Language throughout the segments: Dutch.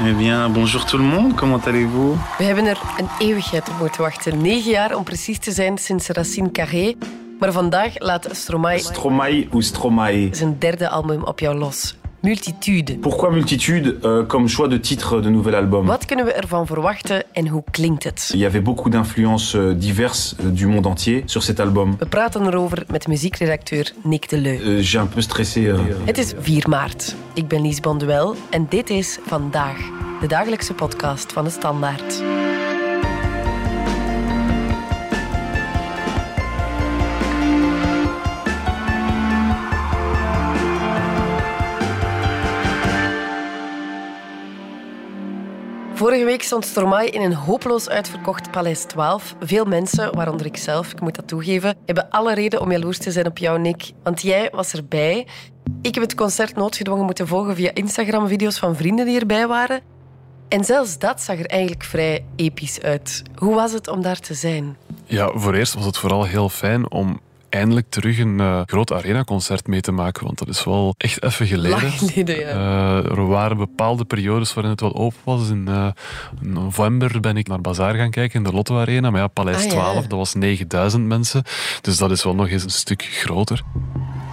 Eh bien, bonjour tout le monde, comment allez-vous We hebben er een eeuwigheid op moeten wachten. Negen jaar om precies te zijn sinds Racine Carré. Maar vandaag laat Stromae Stromae ou Stromae zijn derde album op jou los. Multitude. Pourquoi multitude euh, comme choix de titre de nouvel album Wat kunnen we ervan verwachten en hoe klinkt het? Il y avait beaucoup d'influences euh, diverses euh, du monde entier sur cet album. We praten erover met muziekredacteur Nick Deleu. Euh, J'ai un peu stressé. euh, Het is 4 maart. Ik ben Lies Bonduel en dit is Vandaag, de dagelijkse podcast van de Standaard. Vorige week stond Stromae in een hopeloos uitverkocht Paleis 12. Veel mensen, waaronder ik zelf, ik moet dat toegeven, hebben alle reden om jaloers te zijn op jou, Nick. Want jij was erbij. Ik heb het concert noodgedwongen moeten volgen via Instagram-video's van vrienden die erbij waren. En zelfs dat zag er eigenlijk vrij episch uit. Hoe was het om daar te zijn? Ja, voor eerst was het vooral heel fijn om eindelijk terug een eh, groot arenaconcert mee te maken. Want dat is wel echt even geleden. Lang geleden, ja. Eh, er waren bepaalde periodes waarin het wel open was. In eh, november ben ik naar Bazaar gaan kijken in de Lotto Arena. Maar ja, Paleis Ah, ja. 12, dat was 9000 mensen. Dus dat is wel nog eens een stuk groter.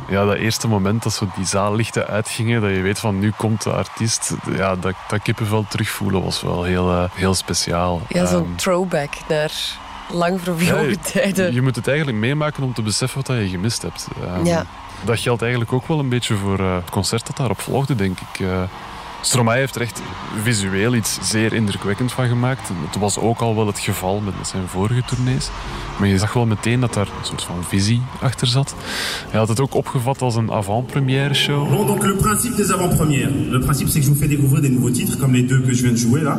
Ja, dat eerste moment dat zo die zaallichten uitgingen, dat je weet van nu komt de artiest. Ja, dat, dat kippenvel terugvoelen was wel heel, heel speciaal. Ja, zo'n Ehm, throwback naar lang vervlogen ja, tijden. Je moet het eigenlijk meemaken om te beseffen wat je gemist hebt. Ehm, Ja. Dat geldt eigenlijk ook wel een beetje voor eh, het concert dat daarop volgde, denk ik. Eh Stromae heeft er echt visueel iets zeer indrukwekkend van gemaakt. Het was ook al wel het geval met zijn vorige tournees. Maar je zag wel meteen dat daar een soort van visie achter zat. Hij had het ook opgevat als een avant-première show. Bon, donc le principe des avant-premières. Le principe, c'est que je vous fais découvrir des nouveaux titres, comme les deux que je viens de jouer là.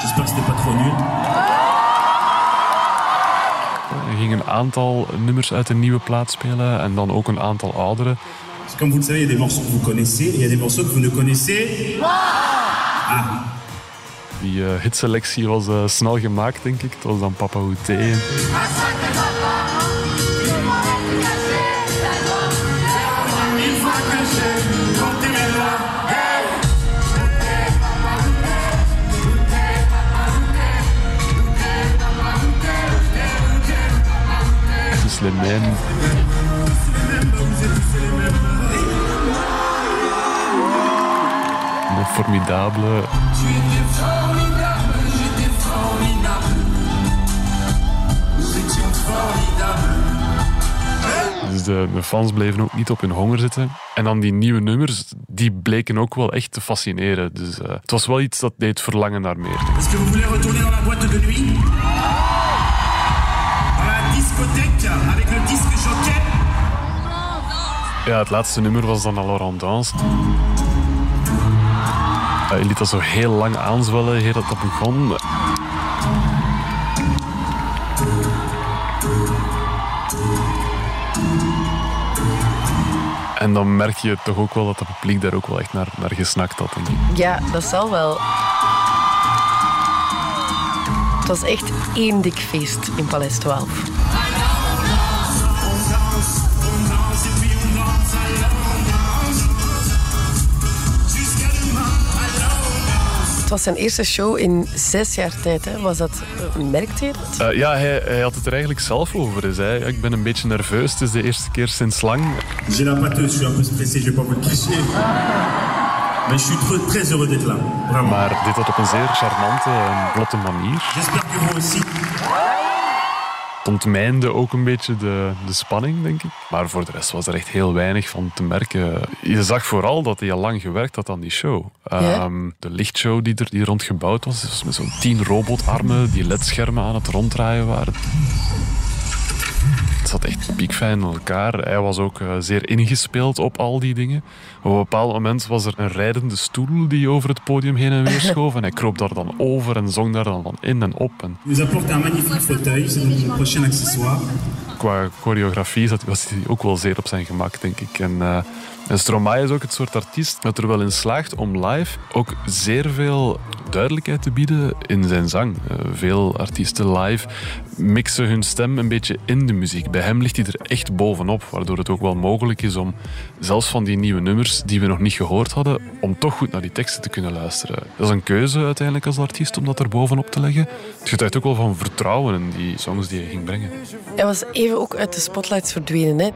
J'espère que c'était pas trop nul. Ging een aantal nummers uit een nieuwe plaat spelen en dan ook een aantal oudere. Comme vous le savez, il y a des morceaux que vous connaissez il y a des morceaux que vous ne connaissez. Die eh, hitselectie was eh, snel gemaakt, denk ik. Het was dan Papa Outé. Mêmes. Le Formidable. Dus de, de fans bleven ook niet op hun honger zitten. En dan die nieuwe nummers, die bleken ook wel echt te fascineren. Dus eh, het was wel iets dat deed verlangen naar meer. Est-ce que retourner boîte de nuit Ja, het laatste nummer was dan Alors Danse. Hij liet dat zo heel lang aanzwellen, heel dat dat begon. En dan merk je toch ook wel dat het publiek daar ook wel echt naar, naar gesnakt had. Ja, dat zal wel. Het was echt één dik feest in Paleis 12. Was zijn eerste show in zes jaar tijd. Hè. Was dat, merkte je dat? Eh, ja, hij, hij had het er eigenlijk zelf over. Hij zei, ja, ik ben een beetje nerveus. Het is de eerste keer sinds lang. J'ai la pâteuse, je suis un peu stressé, je vais pas vous le cacher. Mais je suis très, très heureux d'être là, vraiment. Maar dit had op een zeer charmante en vlotte manier. J'espère que vous aussi. Ontmijnde ook een beetje de, de spanning, denk ik. Maar voor de rest was er echt heel weinig van te merken. Je zag vooral dat hij al lang gewerkt had aan die show. Ehm, de lichtshow die er die rond gebouwd was, dus met zo'n tien robotarmen die ledschermen aan het ronddraaien waren. Zat echt piekfijn in elkaar. Hij was ook eh, zeer ingespeeld op al die dingen. Op een bepaald moment was er een rijdende stoel die over het podium heen en weer schoof. En hij kroop daar dan over en zong daar dan van in en op. En Il nous apporte un magnifique fauteuil, c'est donc mon prochain accessoire. qua choreografie zat, was hij ook wel zeer op zijn gemak, denk ik. En eh, En Stromae is ook het soort artiest dat er wel in slaagt om live ook zeer veel duidelijkheid te bieden in zijn zang. Uh, veel artiesten live mixen hun stem een beetje in de muziek. Bij hem ligt hij er echt bovenop, waardoor het ook wel mogelijk is om zelfs van die nieuwe nummers die we nog niet gehoord hadden, om toch goed naar die teksten te kunnen luisteren. Dat is een keuze uiteindelijk als artiest om dat er bovenop te leggen. Het getuigt ook wel van vertrouwen in die songs die hij ging brengen. Hij was even ook uit de spotlights verdwenen. Hè?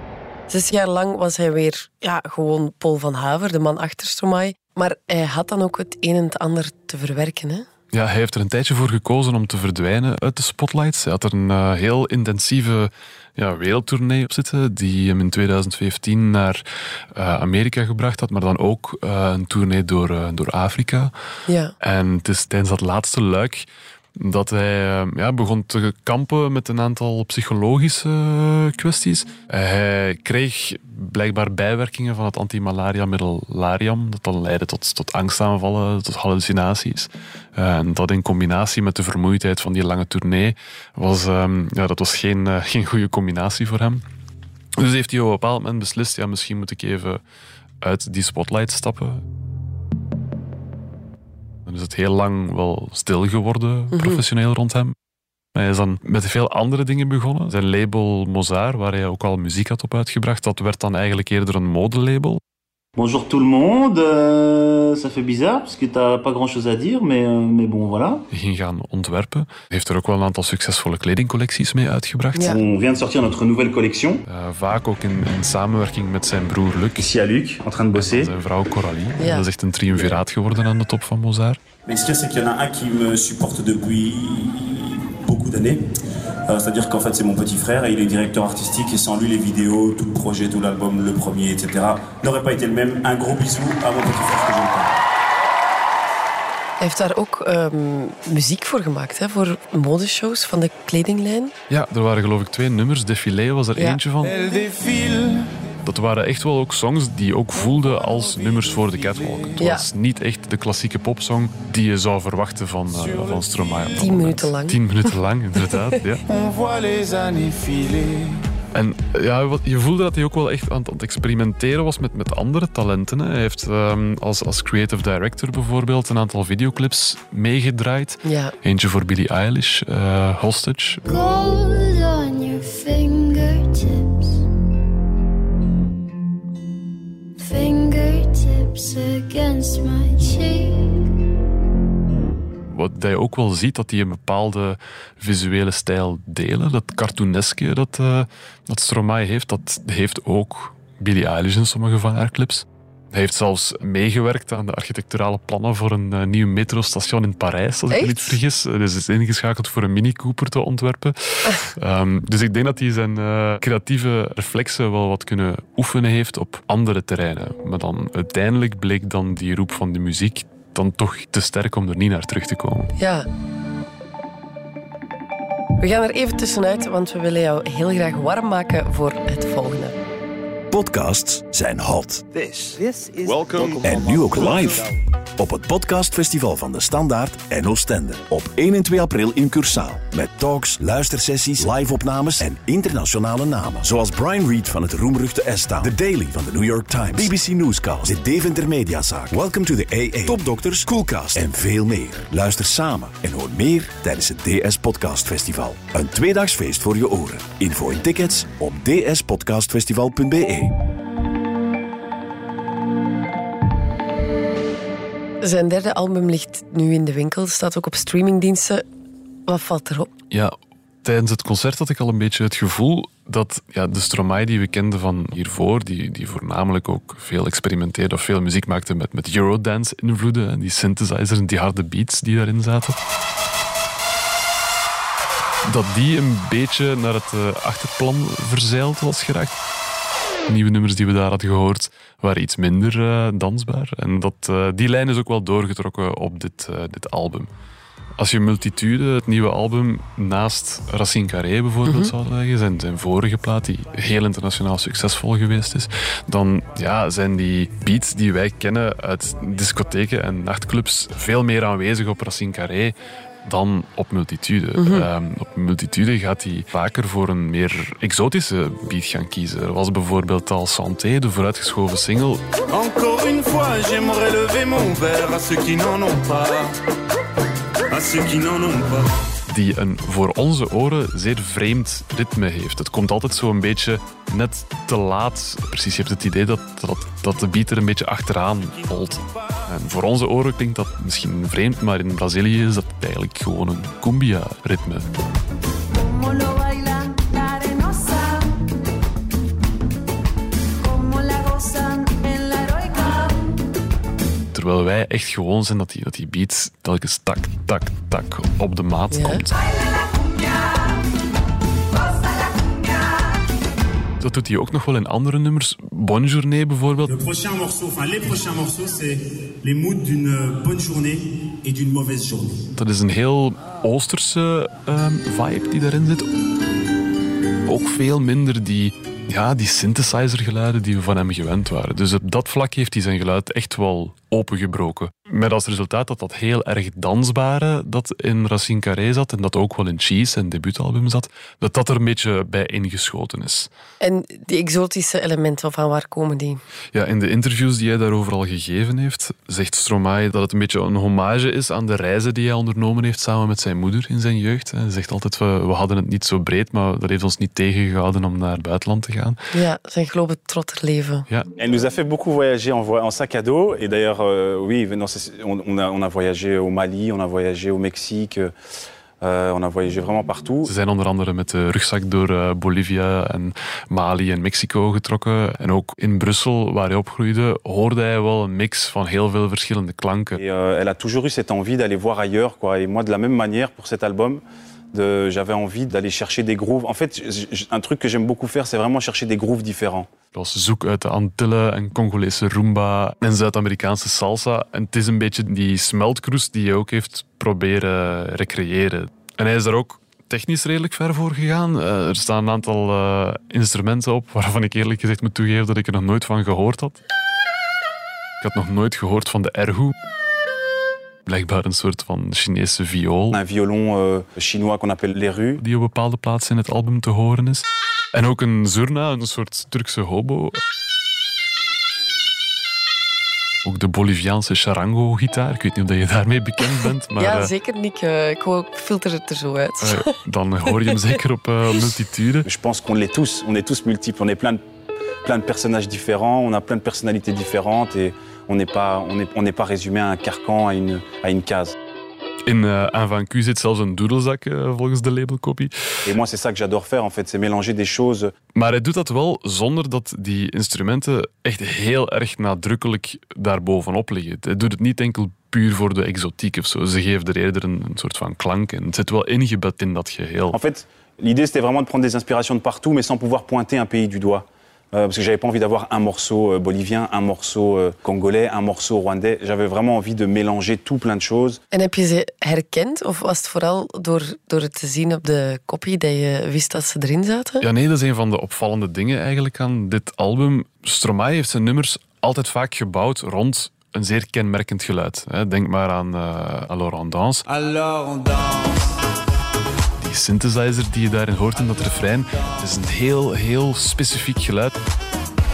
Zes jaar lang was hij weer ja, gewoon Paul van Haver, de man achter Stromae. Maar hij had dan ook het een en het ander te verwerken. Hè? Ja, hij heeft er een tijdje voor gekozen om te verdwijnen uit de spotlights. Hij had er een uh, heel intensieve ja, wereldtournee op zitten, die hem in 2015 naar uh, Amerika gebracht had, maar dan ook uh, een tournee door, door Afrika. Ja. En het is tijdens dat laatste luik dat hij ja, begon te kampen met een aantal psychologische kwesties. Hij kreeg blijkbaar bijwerkingen van het antimalaria-middel Lariam, dat dan leidde tot, tot angstaanvallen, tot hallucinaties. Uh, en dat in combinatie met de vermoeidheid van die lange tournee, was, um, ja, dat was geen, geen goede combinatie voor hem. Dus heeft hij op een bepaald moment beslist, ja, misschien moet ik even uit die spotlight stappen. Dan is het heel lang wel stil geworden, mhm. professioneel rond hem. Hij is dan met veel andere dingen begonnen. Zijn label Mozart, waar hij ook al muziek had op uitgebracht, dat werd dan eigenlijk eerder een modelabel. Bonjour tout le monde, uh, ça fait bizarre parce que t'as pas grand chose à dire, mais, uh, mais bon voilà. Hij ging gaan ontwerpen. Heeft er ook wel een aantal succesvolle kledingcollecties mee uitgebracht. Ja. On vient de sortir notre nouvelle collection. Uh, vaak ook in, in, samenwerking met zijn broer Luc. Ici à Luc, en train de bosser. En zijn vrouw Coralie. Ja. Dat is echt een triumviraat geworden aan de top van Mozart. Mais ce qu'il y a, c'est qu'il y en a un qui me supporte depuis beaucoup d'années. Euh, c'est-à-dire qu'en fait, c'est mon petit frère et il est directeur artistique et sans lui, les vidéos, tout le projet, tout l'album, le premier, etc., n'aurait pas été le même. Un gros bisou à mon petit frère que pas. Hij heeft daar ook um, muziek voor gemaakt, hè, voor modeshows van de kledinglijn. Ja, er waren geloof ik twee nummers. Défilé was er ja. eentje van. Dat waren echt wel ook songs die ook voelden als nummers voor de catwalk. Het ja. was niet echt de klassieke popsong die je zou verwachten van, uh, van Stromae. Tien minuten lang. Tien minuten lang, inderdaad. ja. En ja, je voelde dat hij ook wel echt aan het experimenteren was met, met andere talenten. Hè. Hij heeft um, als, als creative director bijvoorbeeld een aantal videoclips meegedraaid. Ja. Eentje voor Billie Eilish, uh, Hostage. Wat je ook wel ziet, dat die een bepaalde visuele stijl delen. Dat cartooneske dat, uh, dat Stromae heeft, dat heeft ook Billie Eilish in sommige van haar clips. Hij heeft zelfs meegewerkt aan de architecturale plannen voor een uh, nieuw metrostation in Parijs, als ik me niet vergis. Dus is ingeschakeld voor een Mini Cooper te ontwerpen. um, dus ik denk dat hij zijn uh, creatieve reflexen wel wat kunnen oefenen heeft op andere terreinen. Maar dan uiteindelijk bleek dan die roep van de muziek dan toch te sterk om er niet naar terug te komen. Ja. We gaan er even tussenuit, want we willen jou heel graag warm maken voor het volgende. Podcasts zijn hot. This, This is Welcome. En nu ook live op het podcastfestival van de Standaard en Oostende. Op 1 en 2 april in Cursaal. Met talks, luistersessies, live-opnames en internationale namen. Zoals Brian Reed van het roemruchte ESTA. The Daily van de New York Times. BBC Newscast. De Deventer Mediazaak. Welcome to the AA. Topdokters, Coolcast en veel meer. Luister samen en hoor meer tijdens het DS Podcast Festival. Een tweedagsfeest voor je oren. Info en tickets op dspodcastfestival.be. Zijn derde album ligt nu in de winkel, staat ook op streamingdiensten. Wat valt erop? Ja, tijdens het concert had ik al een beetje het gevoel dat ja, de Stromae die we kenden van hiervoor, die, die voornamelijk ook veel experimenteerde of veel muziek maakte met, met Eurodance-invloeden en die synthesizers en die harde beats die daarin zaten, dat die een beetje naar het uh, achterplan verzeild was geraakt nieuwe nummers die we daar hadden gehoord waren iets minder uh, dansbaar. En dat, uh, die lijn is ook wel doorgetrokken op dit, uh, dit album. Als je Multitude, het nieuwe album, naast Racine Carré bijvoorbeeld mm -hmm. zou leggen, zijn, zijn vorige plaat, die heel internationaal succesvol geweest is, dan ja, zijn die beats die wij kennen uit discotheken en nachtclubs veel meer aanwezig op Racine Carré dan op multitude. Ehm, op multitude gaat hij vaker voor een meer exotische beat gaan kiezen. Er was bijvoorbeeld al Santé, de vooruitgeschoven single. Encore une fois, j'aimerais lever mon verre à ceux qui n'en ont pas. À ceux qui n'en ont pas. Die een voor onze oren zeer vreemd ritme heeft. Het komt altijd zo een beetje net te laat. Precies, je hebt het idee dat, dat, dat de beat er een beetje achteraan holt. En voor onze oren klinkt dat misschien vreemd, maar in Brazilië is dat eigenlijk gewoon een cumbia-ritme. Echt gewoon zijn dat die, dat die beat telkens tak, tak, tak op de maat Ja. komt. Dat doet hij ook nog wel in andere nummers. Bonjournée bijvoorbeeld. Le prochain morceau, enfin les prochains morceaux, c'est les moods d'une bonne journée et d'une mauvaise journée. Dat is een heel Oosterse ehm, vibe die daarin zit. Ook veel minder die, ja, die synthesizer-geluiden die we van hem gewend waren. Dus op dat vlak heeft hij zijn geluid echt wel opengebroken. Met als resultaat dat dat heel erg dansbare dat in Racine Carré zat en dat ook wel in Cheese, zijn debuutalbum zat, dat dat er een beetje bij ingeschoten is. En die exotische elementen, van waar komen die? Ja, in de interviews die hij daarover al gegeven heeft, zegt Stromae dat het een beetje een hommage is aan de reizen die hij ondernomen heeft samen met zijn moeder in zijn jeugd. Hij zegt altijd, we, we hadden het niet zo breed, maar dat heeft ons niet tegengehouden om naar het buitenland te gaan. Ja, zijn globetrotterleven. Ja, Elle nous a fait beaucoup voyager en, sac à dos. Et d'ailleurs, euh, oui, non, on, on a, on a voyagé au Mali, on a voyagé au Mexique, euh, on a voyagé vraiment partout. ze zijn onder andere met de rugzak door eh, Bolivia en Mali en Mexico getrokken. En ook in Brussel, waar hij opgroeide, hoorde hij wel een mix van heel veel verschillende klanken. Et euh, elle a toujours eu cette envie d'aller voir ailleurs. Quoi. Et moi, de la même manière, pour cet album, j'avais envie d'aller chercher des grooves. En fait, un truc que j'aime beaucoup faire, c'est vraiment chercher des grooves différents. Zoek uit de Antillen en Congolese rumba en Zuid-Amerikaanse salsa. En het is een beetje die smeltkroes die hij ook heeft proberen recreëren. En hij is daar ook technisch redelijk ver voor gegaan. Eh, er staan een aantal eh, instrumenten op waarvan ik eerlijk gezegd moet toegeven dat ik er nog nooit van gehoord had. Ik had nog nooit gehoord van de erhu. Blijkbaar een soort van Chinese viool un violon euh, chinois qu'on appelle l'eru. die op bepaalde plaatsen in het album te horen is. En ook een zurna, een soort Turkse hobo. Ook de Boliviaanse charango-gitaar. Ik weet niet of je daarmee bekend bent, maar ja, eh, zeker, Nick. Eh, ik filter het er zo uit. eh, dan hoor je hem zeker op eh, multitude. Je pense qu'on l'est tous. On est tous multiples. On est plein de, plein de personnages différents. On a plein de personnalités différentes. Et on n'est pas, on n'est- on n'est pas résumé à un carcan, à une, à une case. In uh, Van Q zit zelfs een doedelzak, eh, volgens de labelcopie. Et moi, c'est ça que j'adore faire, en fait. C'est mélanger des choses. Maar hij doet dat wel zonder dat die instrumenten echt heel erg nadrukkelijk daarbovenop liggen. Hij doet het niet enkel puur voor de exotiek of zo. Ze geven er eerder een, een soort van klank en het zit wel ingebed in dat geheel. En fait, l'idée, c'était vraiment de prendre des inspirations de partout, mais sans pouvoir pointer un pays du doigt. Euh, parce que j'avais pas envie d'avoir un morceau euh, bolivien, un morceau euh, congolais, un morceau rwandais. J'avais vraiment envie de mélanger tout plein de choses. En heb je ze herkend? Of was het vooral door, door het te zien op de kopie dat je wist dat ze erin zaten? Ja, nee, dat is een van de opvallende dingen eigenlijk aan dit album. Stromae heeft zijn nummers altijd vaak gebouwd rond een zeer kenmerkend geluid. hè. Denk maar aan uh, Alors on danse. Alors on danse. Die synthesizer die je daarin hoort in dat refrein, dat is een heel, heel specifiek geluid.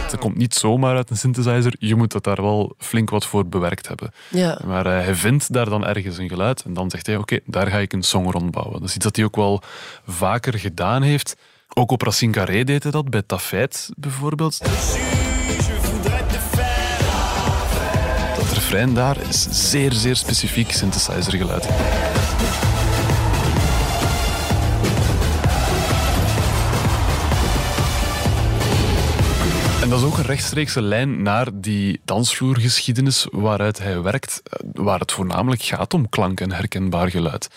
Dat komt niet zomaar uit een synthesizer. Je moet dat daar wel flink wat voor bewerkt hebben. Ja. Maar uh, hij vindt daar dan ergens een geluid en dan zegt hij, oké, daar ga ik een song rond bouwen. Dat is iets dat hij ook wel vaker gedaan heeft. Ook op Racine Carré deed hij dat, bij Tafeit bijvoorbeeld. Dat refrein daar is zeer, zeer specifiek synthesizergeluid. En dat is ook een rechtstreekse lijn naar die dansvloergeschiedenis waaruit hij werkt, waar het voornamelijk gaat om klank en herkenbaar geluid.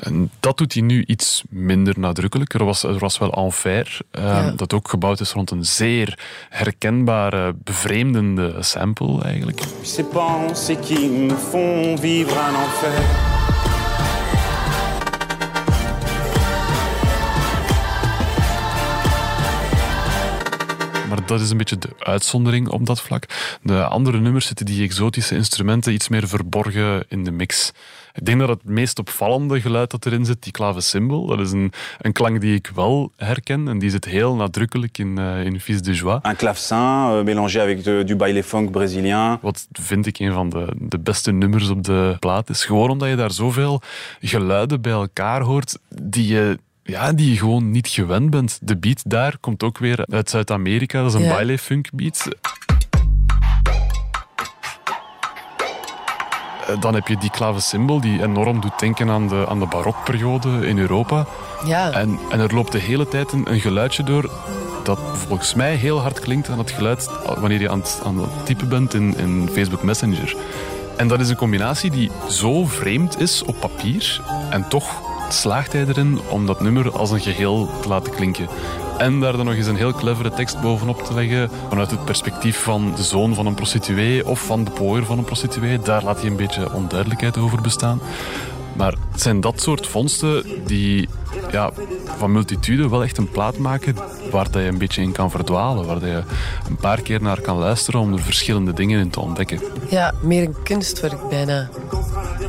En dat doet hij nu iets minder nadrukkelijk. Er was, er was wel Enfer, uh, ja. dat ook gebouwd is rond een zeer herkenbare, bevreemdende sample eigenlijk. Ces pensées qui me font vivre un enfer. Dat is een beetje de uitzondering op dat vlak. De andere nummers zitten die exotische instrumenten iets meer verborgen in de mix. Ik denk dat het meest opvallende geluid dat erin zit, die clavecimbal, dat is een, een klank die ik wel herken en die zit heel nadrukkelijk in, uh, in Fils de Joie. Un clavecin uh, mélangé avec de, du baile funk brésilien. Wat vind ik een van de, de beste nummers op de plaat is. Gewoon omdat je daar zoveel geluiden bij elkaar hoort die je ja, die je gewoon niet gewend bent. De beat daar komt ook weer uit Zuid-Amerika. Dat is een Ja. baile funk beat. Eh, Dan heb je die clavecimbal die enorm doet denken aan de, aan de barokperiode in Europa. Ja. En, en er loopt de hele tijd een, een geluidje door dat volgens mij heel hard klinkt aan het geluid wanneer je aan het, aan het typen bent in, in Facebook Messenger. En dat is een combinatie die zo vreemd is op papier en toch slaagt hij erin om dat nummer als een geheel te laten klinken. En daar dan nog eens een heel clevere tekst bovenop te leggen vanuit het perspectief van de zoon van een prostituee of van de pooier van een prostituee. Daar laat hij een beetje onduidelijkheid over bestaan. Maar het zijn dat soort vondsten die ja, van multitude wel echt een plaat maken waar dat je een beetje in kan verdwalen. Waar dat je een paar keer naar kan luisteren om er verschillende dingen in te ontdekken. Ja, meer een kunstwerk bijna.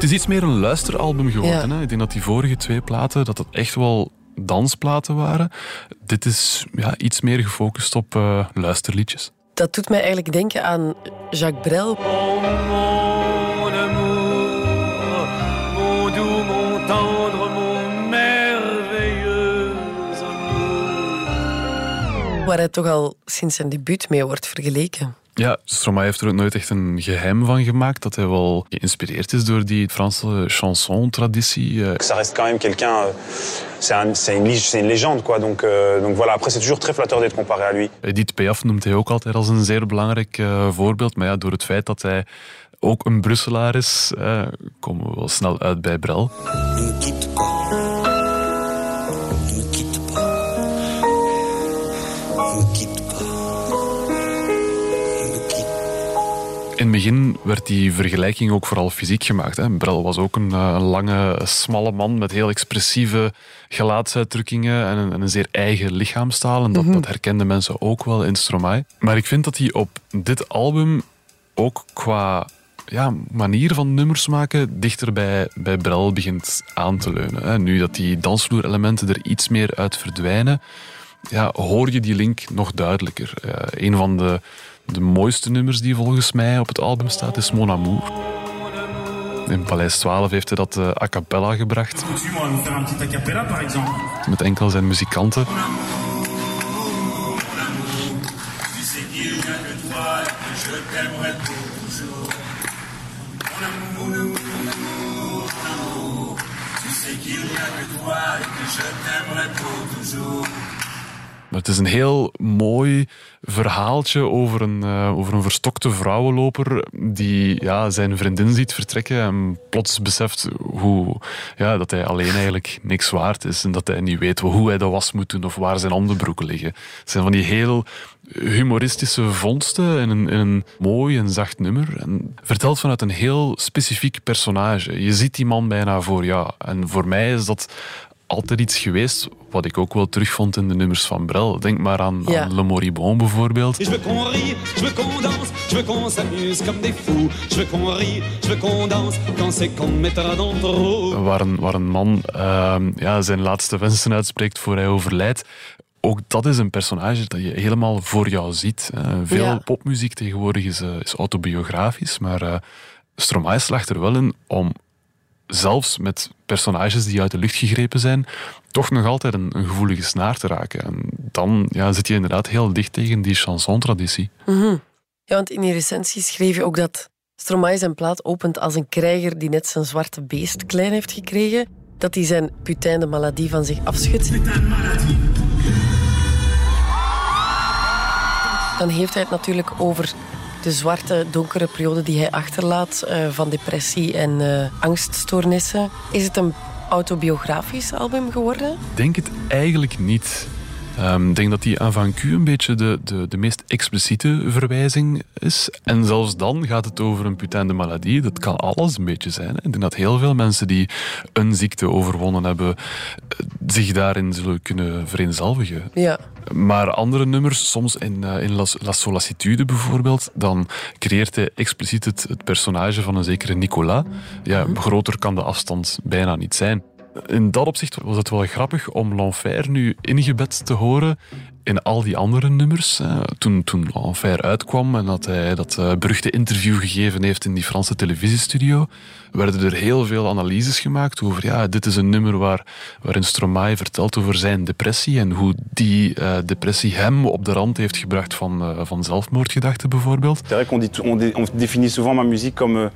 Het is iets meer een luisteralbum geworden. Ja. Hè? Ik denk dat die vorige twee platen dat echt wel dansplaten waren. Dit is ja, iets meer gefocust op eh, luisterliedjes. Dat doet mij eigenlijk denken aan Jacques Brel. Mon amour, mon doux, mon tendre, mon merveilleux amour. Waar hij toch al sinds zijn debuut mee wordt vergeleken. Ja, Stromae heeft er ook nooit echt een geheim van gemaakt dat hij wel geïnspireerd is door die Franse chanson-traditie. Eh, Ça reste quand même quelqu'un. euh, c'est un- c'est une, une légende, quoi. Donc, euh, donc voilà. Après, c'est toujours très flatteur d'être comparé à lui. Edith Piaf noemt hij ook altijd als een zeer belangrijk eh, voorbeeld. Maar ja, door het feit dat hij ook een Brusselaar is, eh, komen we wel snel uit bij Brel. In het begin werd die vergelijking ook vooral fysiek gemaakt. Hè. Brel was ook een, eh, een lange, smalle man met heel expressieve gelaatsuitdrukkingen en een, en een zeer eigen lichaamstaal. En dat, dat herkenden mensen ook wel in Stromae. Maar ik vind dat hij op dit album ook qua ja, manier van nummers maken dichter bij, bij Brel begint aan te leunen. Hè. Nu dat die dansvloerelementen er iets meer uit verdwijnen, ja, hoor je die link nog duidelijker. Eh, een van de, de mooiste nummers die volgens mij op het album staat is Mon Amour. In Paleis 12 heeft hij dat eh, a cappella gebracht, met enkel zijn muzikanten. Tu sais que je Het is een heel mooi verhaaltje over een, eh, over een verstokte vrouwenloper die ja, zijn vriendin ziet vertrekken en plots beseft hoe, ja, dat hij alleen eigenlijk niks waard is en dat hij niet weet hoe hij de was moet doen of waar zijn onderbroeken liggen. Het zijn van die heel humoristische vondsten in een, een mooi en zacht nummer. En verteld vanuit een heel specifiek personage. Je ziet die man bijna voor jou. En voor mij is dat altijd iets geweest wat ik ook wel terugvond in de nummers van Brel. Denk maar aan, Ja. aan Le Moribond bijvoorbeeld. Je veux qu'on rie, je veux qu'on danse, je veux qu'on s'amuse comme des fous. Je veux qu'on rie, je veux qu'on danse, quand c'est qu'on mettra dans le. Waar een, waar een man ehm, ja, zijn laatste wensen uitspreekt voor hij overlijdt. Ook dat is een personage dat je helemaal voor jou ziet. Eh, veel Ja. popmuziek tegenwoordig is, eh, is autobiografisch, maar eh Stromae slaagt er wel in om zelfs met personages die uit de lucht gegrepen zijn, toch nog altijd een, gevoelige snaar te raken. En dan ja, zit je inderdaad heel dicht tegen die chanson-traditie. Mhm. Ja, want in je recensie schreef je ook dat Stromae zijn plaat opent als een krijger die net zijn zwarte beest klein heeft gekregen. Dat hij zijn putain de maladie van zich afschudt. Dan heeft hij het natuurlijk over de zwarte, donkere periode die hij achterlaat eh, van depressie en eh, angststoornissen. Is het een autobiografisch album geworden? Ik denk het eigenlijk niet. Ehm, Ik denk dat die avant Q een beetje de, de, de meest expliciete verwijzing is. En zelfs dan gaat het over een putain de maladie. Dat kan alles een beetje zijn. hè. Ik denk dat heel veel mensen die een ziekte overwonnen hebben, eh, zich daarin zullen kunnen vereenzelvigen. Ja. Maar andere nummers, soms in, eh, in La, La Solacitude bijvoorbeeld, dan creëert hij expliciet het, het personage van een zekere Nicolas. Ja, groter kan de afstand bijna niet zijn. In dat opzicht was het wel grappig om L'Enfer nu ingebed te horen in al die andere nummers. Toen, toen uitkwam en dat hij dat eh, beruchte interview gegeven heeft in die Franse televisiestudio, werden er heel veel analyses gemaakt over, ja, dit is een nummer waar, waarin Stromae vertelt over zijn depressie en hoe die eh, depressie hem op de rand heeft gebracht van, eh, van zelfmoordgedachten bijvoorbeeld. C'est vrai dit, on, souvent ma musique comme. euh,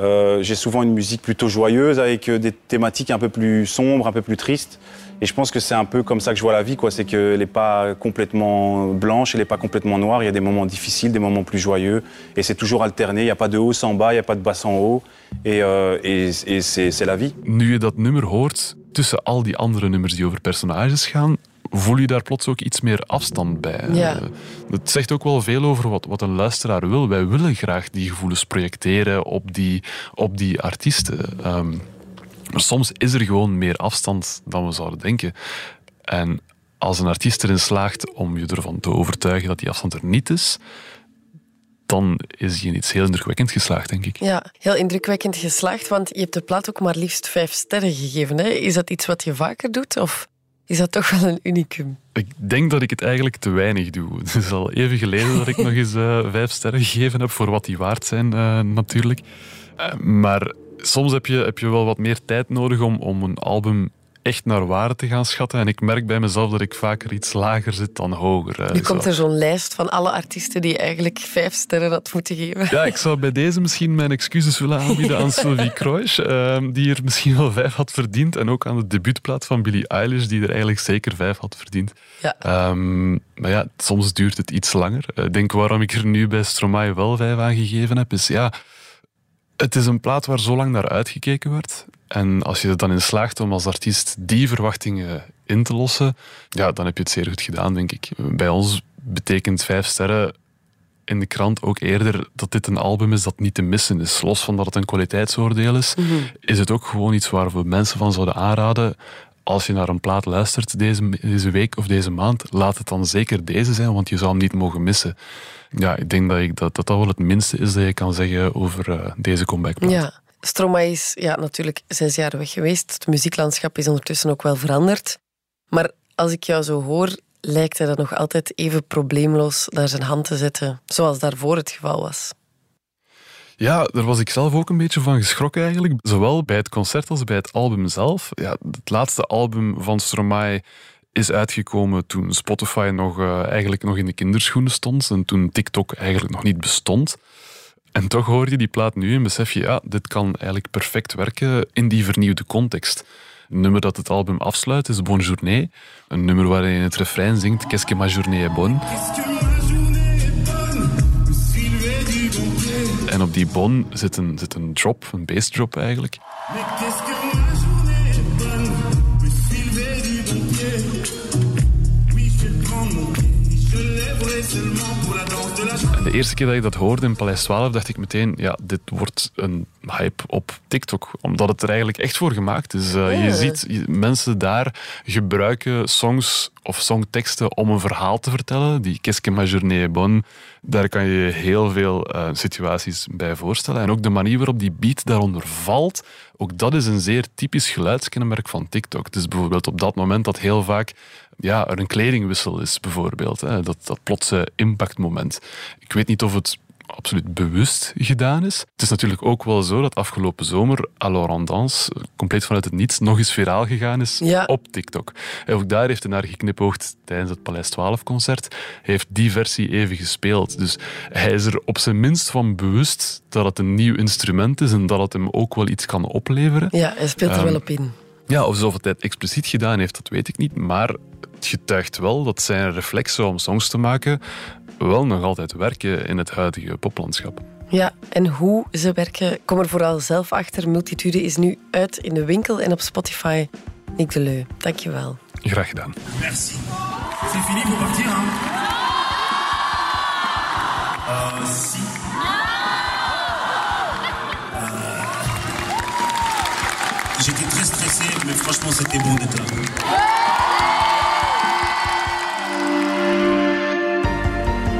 euh, J'ai souvent une musique plutôt joyeuse avec euh, des thématiques un peu plus sombres, un peu plus tristes. Et je pense que c'est un peu comme ça que je vois la vie, quoi. C'est qu'elle n'est pas complètement blanche, elle n'est pas complètement noire. Il y a des moments difficiles, des moments plus joyeux. Et c'est toujours alterné. Il n'y a pas de haut sans bas, il n'y a pas de bas sans haut. Et, euh, c'est la vie. Nu je dat nummer hoort, tussen al die andere nummers die over personages gaan, voel je daar plots ook iets meer afstand bij. Ja. Eh, Het zegt ook wel veel over wat, wat een luisteraar wil. Wij willen graag die gevoelens projecteren op die, op die artiesten. Ehm, maar soms is er gewoon meer afstand dan we zouden denken. En als een artiest erin slaagt om je ervan te overtuigen dat die afstand er niet is, dan is hij in iets heel indrukwekkend geslaagd, denk ik. Ja, heel indrukwekkend geslaagd, want je hebt de plaat ook maar liefst vijf sterren gegeven. Hè? Is dat iets wat je vaker doet, of is dat toch wel een unicum? Ik denk dat ik het eigenlijk te weinig doe. Het is al even geleden dat ik nog eens eh, vijf sterren gegeven heb, voor wat die waard zijn eh, natuurlijk. Eh, maar soms heb je, heb je wel wat meer tijd nodig om, om een album echt naar waarde te gaan schatten. En ik merk bij mezelf dat ik vaker iets lager zit dan hoger. Nu komt er zo'n lijst van alle artiesten die eigenlijk vijf sterren had moeten geven. Ja, ik zou bij deze misschien mijn excuses willen aanbieden aan Sylvie Kroijs, ehm, die er misschien wel vijf had verdiend. En ook aan de debuutplaat van Billie Eilish, die er eigenlijk zeker vijf had verdiend. Ja. Ehm, maar ja, soms duurt het iets langer. Eh, Ik denk waarom ik er nu bij Stromae wel vijf aan gegeven heb, is ja, het is een plaat waar zo lang naar uitgekeken werd. En als je er dan in slaagt om als artiest die verwachtingen in te lossen, ja, dan heb je het zeer goed gedaan, denk ik. Bij ons betekent vijf sterren in de krant ook eerder dat dit een album is dat niet te missen is. Los van dat het een kwaliteitsoordeel is, is het ook gewoon iets waar we mensen van zouden aanraden. Als je naar een plaat luistert deze, deze week of deze maand, laat het dan zeker deze zijn, want je zou hem niet mogen missen. Ja, ik denk dat ik, dat, dat, dat wel het minste is dat je kan zeggen over eh, deze comebackplaat. Ja. Stromae is ja, natuurlijk zes jaar weg geweest. Het muzieklandschap is ondertussen ook wel veranderd. Maar als ik jou zo hoor, lijkt hij dat nog altijd even probleemloos naar zijn hand te zetten, zoals daarvoor het geval was. Ja, daar was ik zelf ook een beetje van geschrokken eigenlijk. Zowel bij het concert als bij het album zelf. Ja, het laatste album van Stromae is uitgekomen toen Spotify nog, eh, eigenlijk nog in de kinderschoenen stond en toen TikTok eigenlijk nog niet bestond. En toch hoor je die plaat nu en besef je, ja, dit kan eigenlijk perfect werken in die vernieuwde context. Een nummer dat het album afsluit is Bonne. Een nummer waarin het refrein zingt Qu'est-ce que ma journée est bonne. En op die bon zit een, zit een drop, een bassdrop eigenlijk. De eerste keer dat ik dat hoorde in Paleis 12, dacht ik meteen, ja, dit wordt een hype op TikTok. Omdat het er eigenlijk echt voor gemaakt is. Eh. Je ziet je- mensen daar gebruiken songs of songteksten om een verhaal te vertellen. Die Qu'est-ce que ma journée est bonne, daar kan je heel veel eh, situaties bij voorstellen. En ook de manier waarop die beat daaronder valt, ook dat is een zeer typisch geluidskenmerk van TikTok. Dus bijvoorbeeld op dat moment dat heel vaak ja, er een kledingwissel is, bijvoorbeeld. Hè, dat, dat plotse impactmoment. Ik weet niet of het absoluut bewust gedaan is. Het is natuurlijk ook wel zo dat afgelopen zomer Alors en Danse, compleet vanuit het niets, nog eens viraal gegaan is Ja. op TikTok. En ook daar heeft hij naar geknipoogd tijdens het Paleis 12-concert. Hij heeft die versie even gespeeld. Dus hij is er op zijn minst van bewust dat het een nieuw instrument is en dat het hem ook wel iets kan opleveren. Ja, hij speelt er Ehm, wel op in. Ja, of hij het expliciet gedaan heeft, dat weet ik niet. Maar het getuigt wel dat zijn reflexen om songs te maken wel nog altijd werken in het huidige poplandschap. Ja, en hoe ze werken, kom er vooral zelf achter. Multitude is nu uit in de winkel en op Spotify. Nick de Leu, dankjewel. Graag gedaan. Merci. C'est fini, faut partir, hein Euh, si. Euh, J'étais très stressé, mais franchement, c'était bon d'être là.